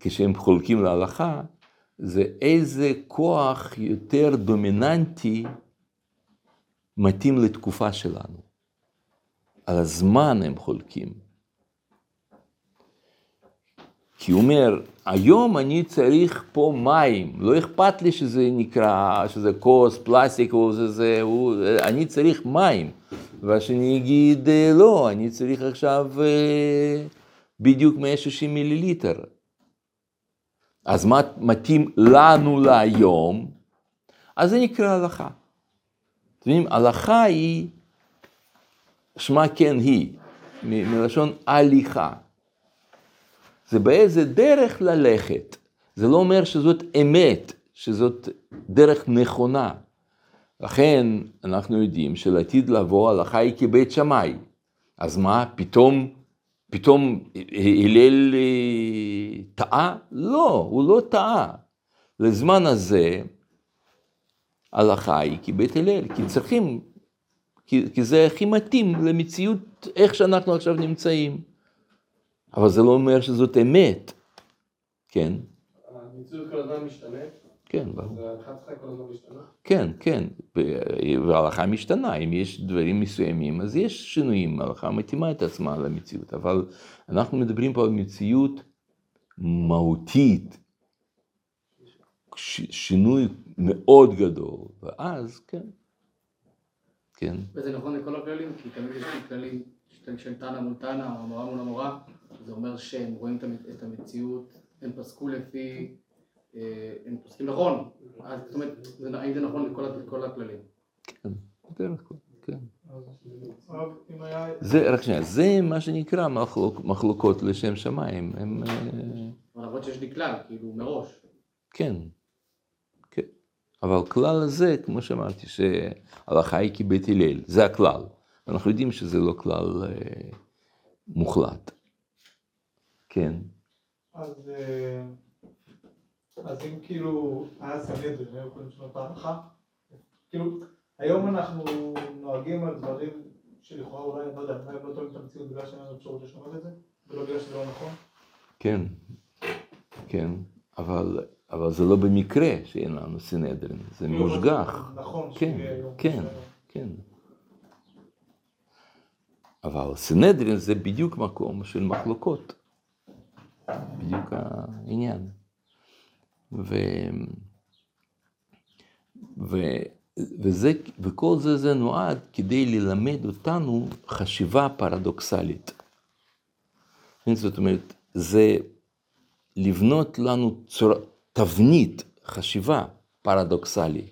S1: כשהם חולקים להלכה, זה איזה כוח יותר דומיננטי מתאים לתקופה שלנו. על הזמן הם חולקים. כי הוא אומר, היום אני צריך פה מים, לא אכפת לי שזה נקרא, שזה כוס, פלסטיק, או זה, זה, הוא, אני צריך מים. והשני יגיד, לא, אני צריך עכשיו בדיוק 160 מיליליטר. אז מה מתאים לנו להיום? אז זה נקרא הלכה. אתם יודעים, הלכה היא, שמה כן היא, מלשון הליכה. זה באיזה דרך ללכת. זה לא אומר שזאת אמת, שזאת דרך נכונה. לכן אנחנו יודעים שלעתיד לבוא הלכה היא כבית שמאי. אז מה, פתאום, פתאום הלל אה, טעה? לא, הוא לא טעה. לזמן הזה הלכה היא כבית הלל, כי צריכים, כי, כי זה הכי מתאים למציאות איך שאנחנו עכשיו נמצאים. אבל זה לא אומר שזאת אמת, כן?
S4: המציאות כל הזמן משתנה?
S1: כן, ברור.
S4: וההלכה צריכה כל הזמן משתנה?
S1: כן, כן, וההלכה משתנה, אם יש דברים מסוימים, אז יש שינויים, ההלכה מתאימה את עצמה למציאות, אבל אנחנו מדברים פה על מציאות מהותית, שינוי מאוד גדול, ואז כן, כן.
S3: וזה נכון לכל הכללים, כי תמיד יש לי כללים. של תנא מול תנא, או מורה מול המורה, זה אומר שהם רואים את המציאות, הם פסקו לפי, הם פוסקים נכון, אז זאת אומרת, האם זה נכון לכל הכללים?
S1: כן, בדרך כלל, כן. זה, רק שנייה, זה מה שנקרא מחלוק, מחלוקות לשם שמיים, הם... אה,
S3: למרות שיש לי כלל, כאילו מראש.
S1: כן, כן. אבל כלל הזה, כמו שאמרתי, שהלכה היא כבית הלל, זה הכלל. אנחנו יודעים שזה לא כלל אה, מוחלט. כן.
S2: אז, אז אם כאילו היה סנהדרין, היו יכולים לשנות ההלכה, כאילו, היום אנחנו נוהגים על דברים שלכאורה אולי, לא יודע, אולי לא טועים את המציאות בגלל שאין לנו אפשרות לשנות את זה, ולא בגלל שזה לא נכון?
S1: כן, כן, אבל, אבל זה לא במקרה שאין לנו סנהדרין, זה
S2: כאילו,
S1: מושגח.
S2: נכון,
S1: כן. כן, כן. אבל סנהדרין זה בדיוק מקום של מחלוקות. בדיוק העניין. ו... ו... וזה, וכל זה זה נועד כדי ללמד אותנו חשיבה פרדוקסלית. זאת אומרת, זה לבנות לנו צורה, תבנית, חשיבה פרדוקסלי.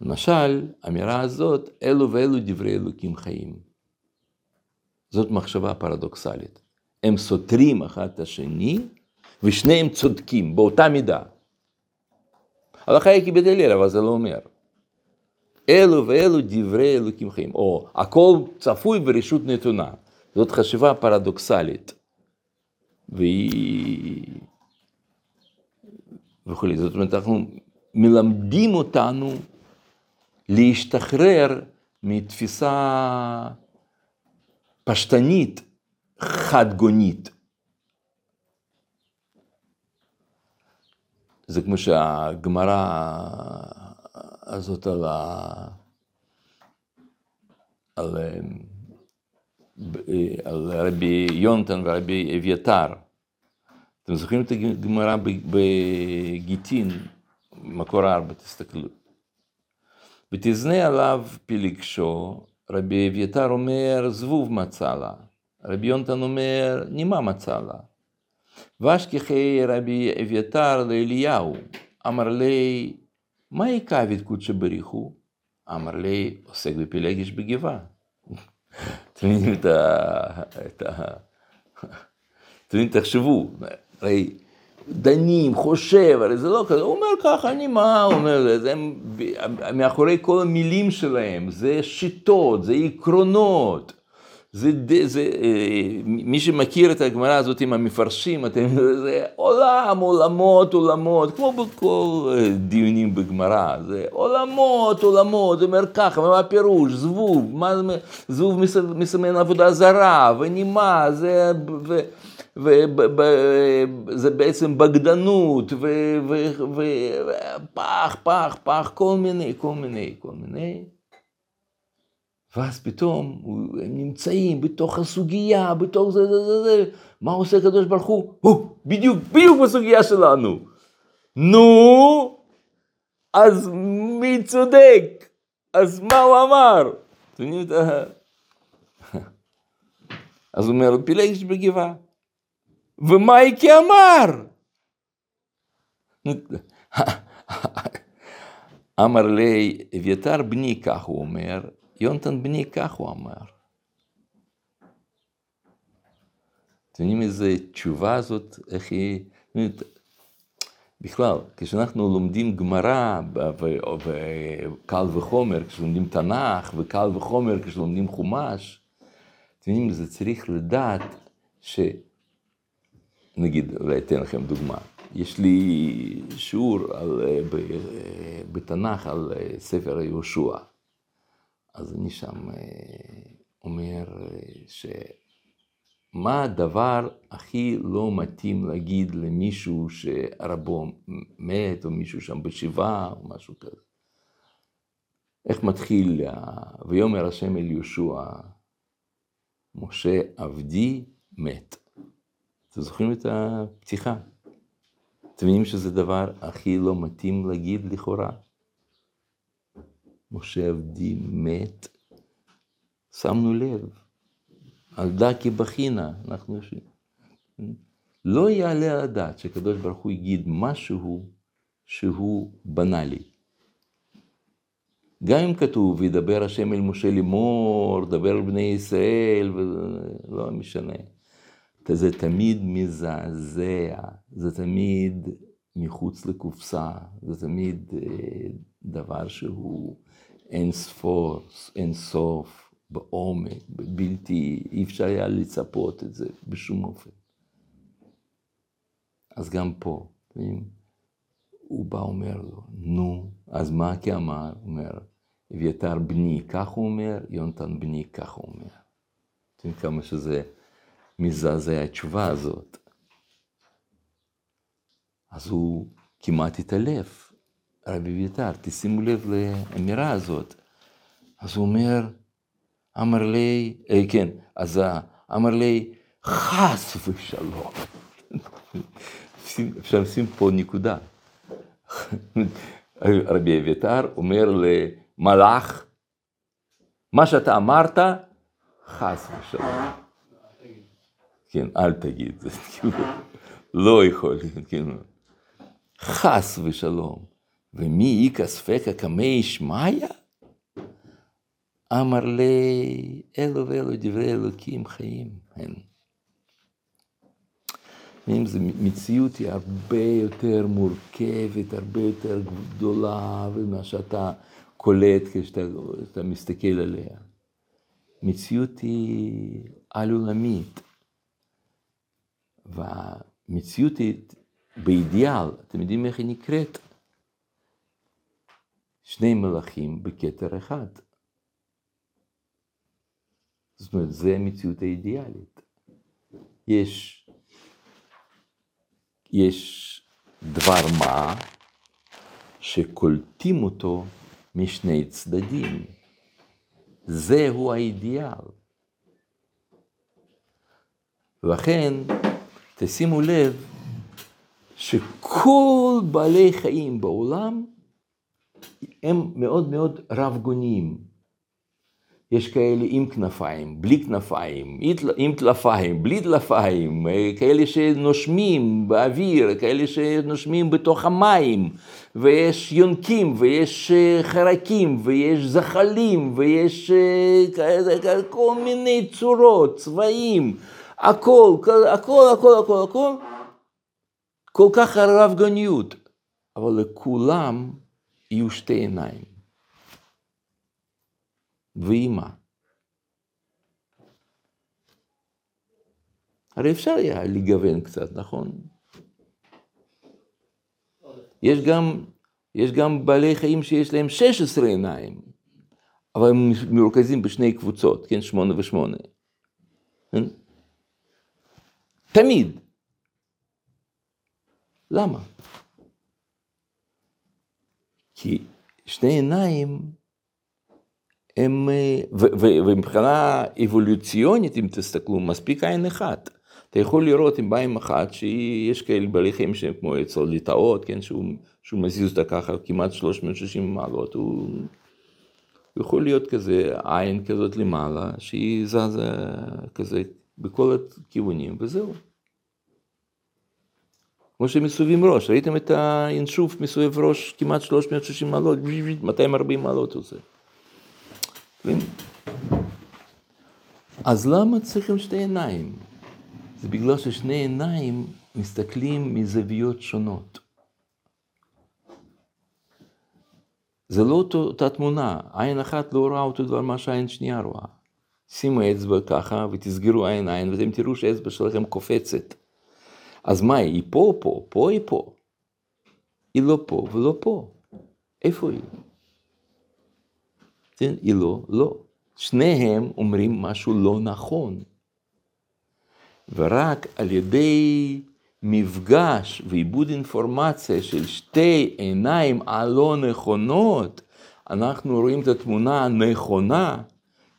S1: למשל, האמירה הזאת, אלו ואלו דברי אלוקים חיים. זאת מחשבה פרדוקסלית. הם סותרים אחד את השני, ושניהם צודקים באותה מידה. הלכה היא הלל, אבל זה לא אומר. אלו ואלו דברי אלוקים חיים, או הכל צפוי ברשות נתונה. זאת חשיבה פרדוקסלית. והיא... וכולי. זאת אומרת, אנחנו מלמדים אותנו להשתחרר מתפיסה פשטנית, חד-גונית. זה כמו שהגמרא הזאת על, ה... על, על רבי יונתן ורבי אביתר. אתם זוכרים את הגמרא בגיטין, מקור ארבע, תסתכלו. ותזנה עליו פילגשו, רבי אביתר אומר, זבוב מצא לה. רבי יונתן אומר, נימה מצא לה. אביתר לאליהו, אמר לי, מה יקבת קודשא בריחו? אמר לי, עוסק בפילגש בגבעה. אתם מבינים את ה... אתם מבינים, תחשבו, הרי דנים, חושב, הרי זה לא כזה, הוא אומר ככה, אני מה, הוא אומר, זה, מאחורי כל המילים שלהם, זה שיטות, זה עקרונות. זה, זה, מי שמכיר את הגמרא הזאת עם המפרשים, אתם, זה עולם, עולמות, עולמות, כמו בכל דיונים בגמרא, זה עולמות, עולמות, זה אומר ככה, מה הפירוש, זבוב, מה זבוב מסמן עבודה זרה, ונימה, זה, ו, וזה בעצם בגדנות, ופח, פח, פח, כל מיני, כל מיני, כל מיני. ואז פתאום הם נמצאים בתוך הסוגיה, בתוך זה, זה, זה, זה. מה עושה הקדוש ברוך הוא? הוא, בדיוק, בדיוק בסוגיה שלנו. נו, אז מי צודק? אז מה הוא אמר? אז הוא אומר, פילגש בגבעה. ומה איקי אמר? אמר לי, אביתר בני, כך הוא אומר, יונתן בני, כך הוא אמר. אתם יודעים איזה תשובה הזאת, איך היא... בכלל, כשאנחנו לומדים גמרא, וקל וחומר, כשלומדים תנ"ך, וקל וחומר כשלומדים חומש, אתם יודעים, זה צריך לדעת ש... נגיד, אולי אתן לכם דוגמה. יש לי שיעור על, בתנ"ך על ספר יהושע. אז אני שם אומר שמה הדבר הכי לא מתאים להגיד למישהו שרבו מת, או מישהו שם בשבעה, או משהו כזה. איך מתחיל, ויאמר השם אל יהושע, משה עבדי מת. אתם זוכרים את הפתיחה? אתם מבינים שזה דבר הכי לא מתאים להגיד לכאורה? משה עבדי מת, שמנו לב, על דקי בחינה, אנחנו יושבים. לא יעלה על הדעת שקדוש ברוך הוא יגיד משהו שהוא בנאלי. גם אם כתוב, וידבר השם אל משה לאמור, דבר על בני ישראל, ולא משנה. זה תמיד מזעזע, זה תמיד מחוץ לקופסה, זה תמיד דבר שהוא אין ספור, אין סוף, בעומק, בלתי, אי אפשר היה לצפות את זה בשום אופן. אז גם פה, הוא בא אומר לו, נו, אז מה כי אמר? אומר, אביתר בני, כך הוא אומר, יונתן בני, כך הוא אומר. אתם יודעים כמה שזה מזעזע התשובה הזאת. אז הוא כמעט התעלף, רבי אביתר, תשימו לב לאמירה הזאת. אז הוא אומר, אמר לי, אה, כן, אז אמר לי, חס ושלום. אפשר לשים פה נקודה. רבי אביתר אומר למלאך, מה שאתה אמרת, חס ושלום. כן, אל תגיד, זה כאילו, לא יכול, כאילו, חס ושלום. ומי איכא ספקא קמי שמיא? אמר לי, אלו ואלו דברי אלוקים חיים הם. זו מציאות היא הרבה יותר מורכבת, הרבה יותר גדולה ממה שאתה קולט כשאתה מסתכל עליה. מציאות היא על-עולמית. והמציאות היא באידיאל, אתם יודעים איך היא נקראת? שני מלאכים בכתר אחד. זאת אומרת, זו המציאות האידיאלית. יש, יש דבר מה שקולטים אותו משני צדדים. זהו האידיאל. ולכן, תשימו לב שכל בעלי חיים בעולם הם מאוד מאוד רב גוניים. יש כאלה עם כנפיים, בלי כנפיים, עם טלפיים, בלי טלפיים, כאלה שנושמים באוויר, כאלה שנושמים בתוך המים, ויש יונקים, ויש חרקים, ויש זחלים, ויש כל מיני צורות, צבעים, הכל, הכל, הכל, הכל, הכל, כל כך רב גוניות, אבל לכולם יהיו שתי עיניים. ואימה. הרי אפשר היה לגוון קצת, נכון? יש גם, יש גם בעלי חיים שיש להם 16 עיניים, אבל הם מרוכזים בשני קבוצות, כן, שמונה ושמונה. כן? תמיד. למה? כי שני עיניים הם, אה, ומבחינה אבולוציונית, אם תסתכלו, מספיק עין אחת. אתה יכול לראות עם בעין אחת שיש כאלה בעלי חיים שהם כמו אצל ליטאות, כן, שהוא, שהוא מזיז אותה ככה כמעט 360 מעלות, הוא יכול להיות כזה עין כזאת למעלה, שהיא זזה כזה בכל הכיוונים, וזהו. כמו שמסובבים ראש, ראיתם את האינשוף מסובב ראש כמעט 360 מעלות, 240 מעלות הוא עושה. אז למה צריכים שתי עיניים? זה בגלל ששני עיניים מסתכלים מזוויות שונות. זה לא אותה תמונה, עין אחת לא רואה אותו דבר מה שעין שנייה רואה. שימו אצבע ככה ותסגרו עין עין ואתם תראו שהאצבע שלכם קופצת. אז מה, היא פה או פה? פה היא פה. היא לא פה ולא פה. איפה היא? כן, היא לא, לא. שניהם אומרים משהו לא נכון. ורק על ידי מפגש ועיבוד אינפורמציה של שתי עיניים הלא נכונות, אנחנו רואים את התמונה הנכונה,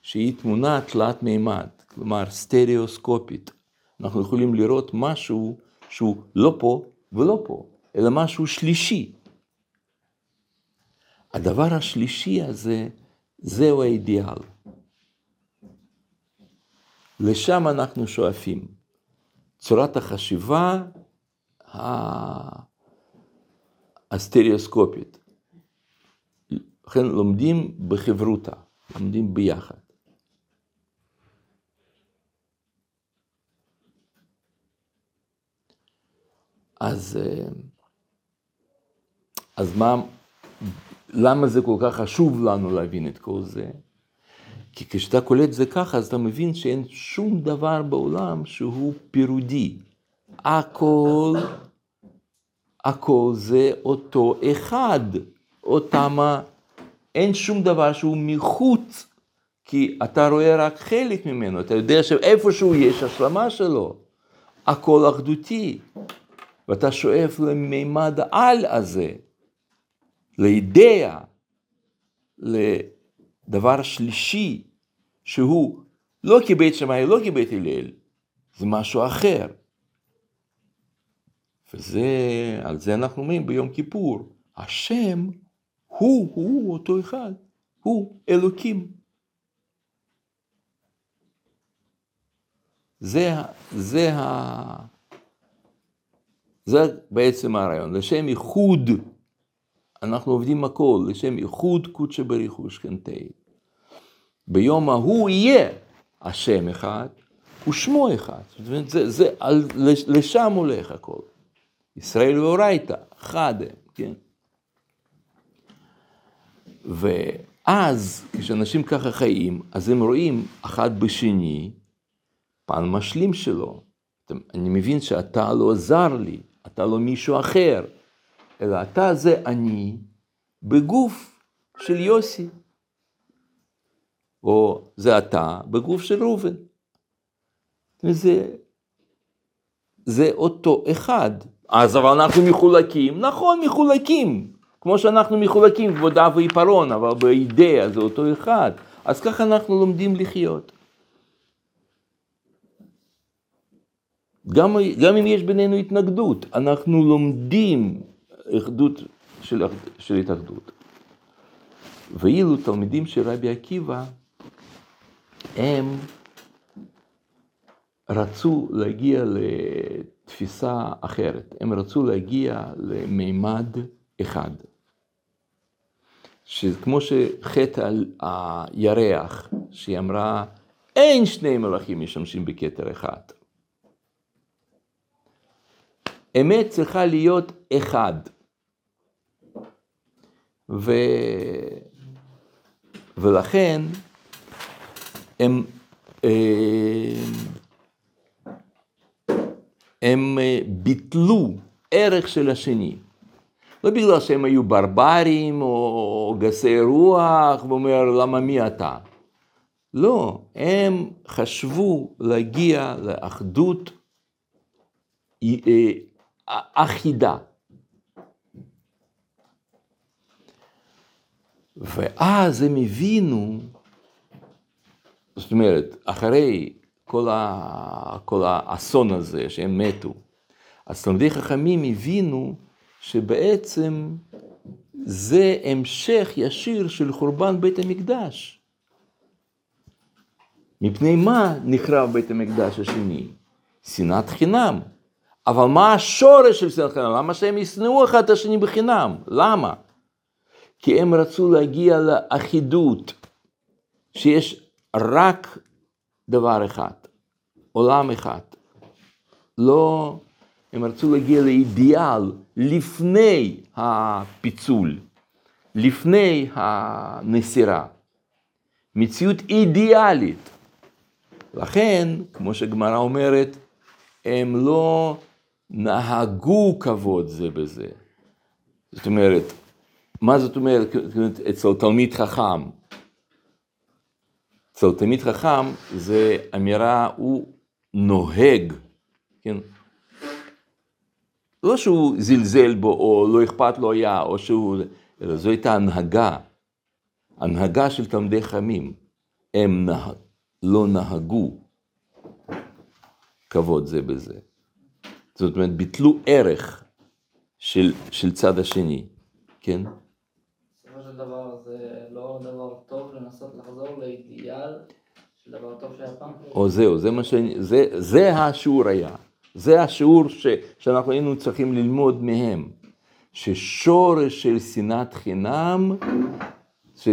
S1: שהיא תמונה תלת מימד, כלומר סטריאוסקופית. אנחנו יכולים לראות משהו שהוא לא פה ולא פה, אלא משהו שלישי. הדבר השלישי הזה, זהו האידיאל. לשם אנחנו שואפים. צורת החשיבה הסטריאוסקופית. לכן לומדים בחברותה, לומדים ביחד. אז, אז מה, למה זה כל כך חשוב לנו להבין את כל זה? כי כשאתה קולט זה ככה, אז אתה מבין שאין שום דבר בעולם שהוא פירודי. הכל, הכל זה אותו אחד, אותם אין שום דבר שהוא מחוץ, כי אתה רואה רק חלק ממנו, אתה יודע שאיפשהו יש השלמה שלו, הכל אחדותי, ואתה שואף למימד העל הזה, לאידאה, לדבר שלישי, שהוא לא כבית שמאי, לא כבית הלל, זה משהו אחר. וזה, על זה אנחנו אומרים ביום כיפור, השם הוא, הוא אותו אחד, הוא אלוקים. זה, זה, ה... זה בעצם הרעיון, לשם ייחוד, אנחנו עובדים הכל, לשם ייחוד קודשא בריך ושכנתי. ביום ההוא יהיה השם אחד ושמו אחד. זאת אומרת, זה, זה, על, לשם הולך הכל. ישראל ואורייתא, חד הם, כן? ואז, כשאנשים ככה חיים, אז הם רואים אחד בשני פן משלים שלו. אני מבין שאתה לא זר לי, אתה לא מישהו אחר, אלא אתה זה אני בגוף של יוסי. או זה אתה בגוף של ראובן. זה, זה אותו אחד. אז אבל אנחנו מחולקים, נכון מחולקים, כמו שאנחנו מחולקים כבוד אב ועיפרון, אבל באידאה זה אותו אחד. אז ככה אנחנו לומדים לחיות. גם, גם אם יש בינינו התנגדות, אנחנו לומדים אחדות של, של התאחדות. ואילו תלמידים של רבי עקיבא, הם רצו להגיע לתפיסה אחרת, הם רצו להגיע למימד אחד. שכמו שחטא על הירח, שהיא אמרה, אין שני מלאכים משמשים בכתר אחד. אמת צריכה להיות אחד. ו... ולכן הם, אה, הם אה, ביטלו ערך של השני. לא בגלל שהם היו ברברים או גסי רוח, ואומר למה מי אתה? לא, הם חשבו להגיע לאחדות אה, אחידה. ואז הם הבינו, זאת אומרת, אחרי כל, ה, כל האסון הזה שהם מתו, אז תלמידי חכמים הבינו שבעצם זה המשך ישיר של חורבן בית המקדש. מפני מה נחרב בית המקדש השני? שנאת חינם. אבל מה השורש של שנאת חינם? למה שהם ישנאו אחד את השני בחינם? למה? כי הם רצו להגיע לאחידות, שיש רק דבר אחד, עולם אחד. לא, הם רצו להגיע לאידיאל לפני הפיצול, לפני הנסירה. מציאות אידיאלית. לכן, כמו שגמרא אומרת, הם לא נהגו כבוד זה בזה. זאת אומרת, מה זאת אומרת אצל תלמיד חכם? אצל תלמיד חכם זה אמירה, הוא נוהג, כן? לא שהוא זלזל בו או לא אכפת לו היה, או שהוא... אלא זו הייתה הנהגה, הנהגה של תלמידי חכמים. הם נה... לא נהגו כבוד זה בזה. זאת אומרת, ביטלו ערך של, של צד השני, כן?
S5: בסופו של דבר זה לא דבר טוב לנסות לחזור לאידיאל של דבר טוב שהיה פעם.
S1: או זהו, זה מה ש... זה, זה השיעור היה. זה השיעור ש, שאנחנו היינו צריכים ללמוד מהם. ששורש של שנאת חינם ש...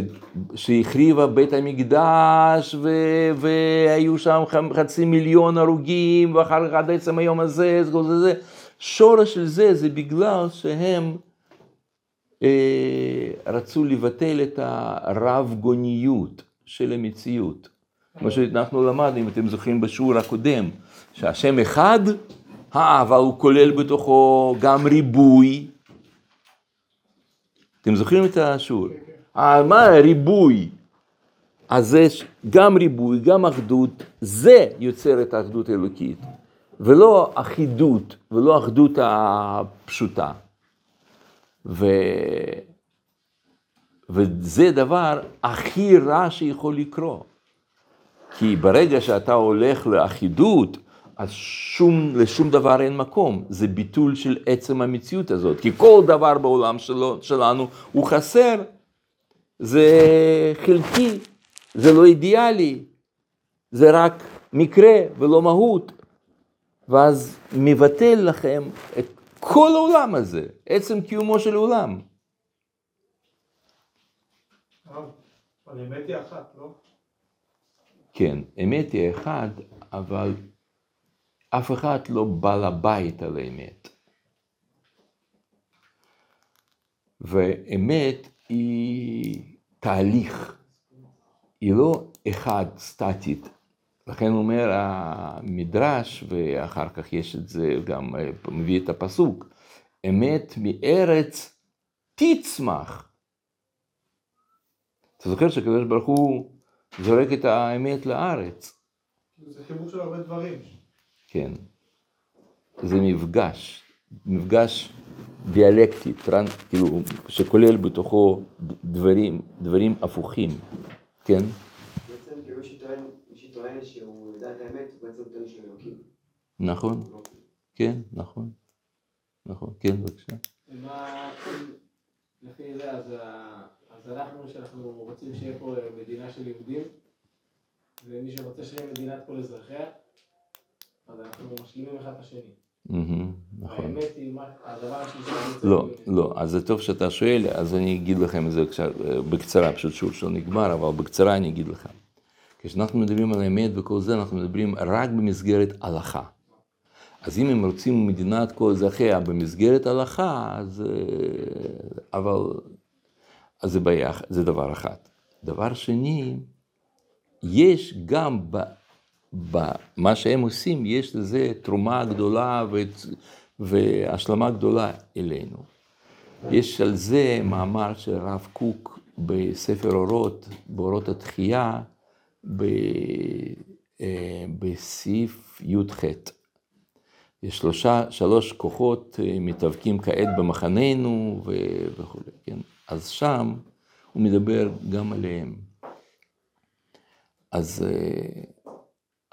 S1: שהחריבה בית המקדש ו... והיו שם חצי מיליון הרוגים ואחר כך עד עצם היום הזה, זה, זה, זה. שורש של זה זה בגלל שהם אה, רצו לבטל את הרב גוניות של המציאות. כמו שאנחנו למדנו, אם אתם זוכרים בשיעור הקודם, שהשם אחד, אבל הוא כולל בתוכו גם ריבוי. אתם זוכרים את השיעור? אה, מה ריבוי? אז יש גם ריבוי, גם אחדות, זה יוצר את האחדות האלוקית, ולא אחידות, ולא אחדות הפשוטה. ו... וזה דבר הכי רע שיכול לקרות. כי ברגע שאתה הולך לאחידות, אז שום, לשום דבר אין מקום. זה ביטול של עצם המציאות הזאת. כי כל דבר בעולם שלו, שלנו הוא חסר, זה חלקי, זה לא אידיאלי, זה רק מקרה ולא מהות. ואז מבטל לכם את כל העולם הזה, עצם קיומו של עולם.
S2: אבל האמת היא אחת, לא?
S1: כן, אמת היא אחד, אבל אף אחד לא בעל הבית על האמת. ואמת היא תהליך, היא לא אחד סטטית. לכן אומר המדרש, ואחר כך יש את זה, גם אה, מביא את הפסוק, אמת מארץ תצמח. אתה זוכר שהקדוש ברוך הוא זורק את האמת לארץ.
S2: זה חיבור של הרבה דברים.
S1: כן. זה מפגש, מפגש דיאלקטי, טרנס, כאילו, שכולל בתוכו דברים, דברים הפוכים, כן?
S6: בעצם כאילו מי שטוען, שהוא יודע את האמת, הוא בעצם טוען שהוא אלוקים.
S1: נכון, כן, נכון, נכון, כן, בבקשה.
S4: ומה, לפי זה, אז אנחנו, שאנחנו רוצים שיהיה פה מדינה של יהודים, ומי שרוצה שיהיה מדינת כל אזרחיה, אז אנחנו משלימים אחד את השני.
S1: נכון.
S4: האמת היא, מה- הדבר השלישי...
S1: לא, לא, אז זה טוב שאתה שואל, אז אני אגיד לכם את זה בקצרה, פשוט שוב שלא נגמר, אבל בקצרה אני אגיד לכם. כשאנחנו מדברים על האמת וכל זה, אנחנו מדברים רק במסגרת הלכה. אז אם הם רוצים מדינת כל אזרחיה במסגרת הלכה, אז... אה, אבל... אז זה בעיה, זה דבר אחד. דבר שני, יש גם. במה שהם עושים, יש לזה תרומה גדולה. והשלמה גדולה אלינו. יש על זה מאמר של הרב קוק בספר אורות, באורות התחייה, ב... אה, בסעיף י"ח. יש שלושה, שלוש כוחות אה, מתאבקים כעת במחננו ו... וכו', כן? אז שם הוא מדבר גם עליהם. אז, אה,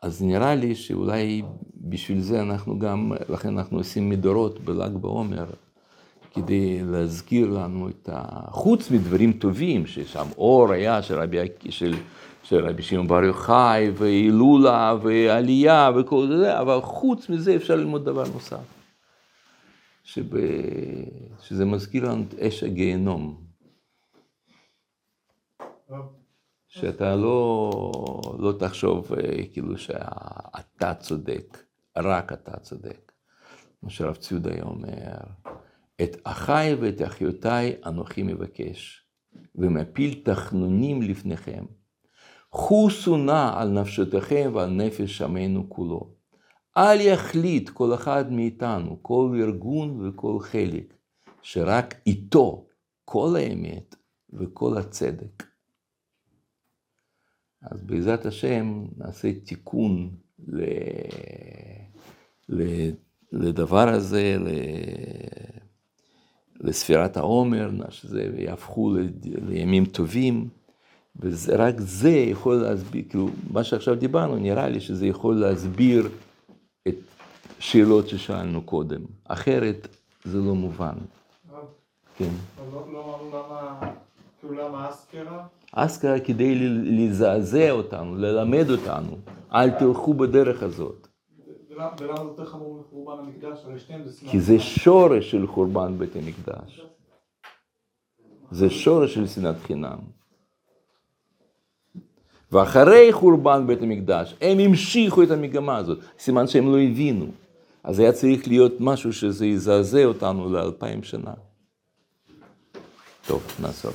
S1: אז נראה לי שאולי בשביל זה אנחנו גם, לכן אנחנו עושים מדורות בל"ג בעומר, כדי להזכיר לנו את ה... חוץ מדברים טובים, ששם אור היה של רבי, של, של רבי שמעון בר יוחאי, והילולה, ועלייה, וכל זה, אבל חוץ מזה אפשר ללמוד דבר נוסף. שב... שזה מזכיר לנו את אש הגיהנום. שאתה לא, לא תחשוב אה, כאילו שאתה צודק, רק אתה צודק. כמו שהרב ציודה אומר, את אחיי ואת אחיותיי אנוכי מבקש, ומפיל תחנונים לפניכם. חוסו נא על נפשותיכם ועל נפש עמנו כולו. אל יחליט כל אחד מאיתנו, כל ארגון וכל חלק, שרק איתו כל האמת וכל הצדק. אז בעזרת השם נעשה תיקון ל... ל... לדבר הזה, ל... לספירת העומר, שזה יהפכו ל... לימים טובים, ורק זה יכול להסביר, כאילו, מה שעכשיו דיברנו, נראה לי שזה יכול להסביר את שאלות ששאלנו קודם. אחרת זה לא מובן.
S2: הרב,
S1: כן.
S2: אמרנו למה, כאילו למה אסקרה?
S1: אסכרה כדי לזעזע אותנו, ללמד אותנו, אל תלכו בדרך הזאת.
S2: ולמה ולמה זה יותר חמור מחורבן המקדש? הרי שניהם זה שנאה.
S1: כי זה שורש של חורבן בית המקדש. זה שורש של שנאת חינם. ואחרי חורבן בית המקדש, הם המשיכו את המגמה הזאת, סימן שהם לא הבינו. אז היה צריך להיות משהו שזה יזעזע אותנו לאלפיים שנה. טוב, נעשה.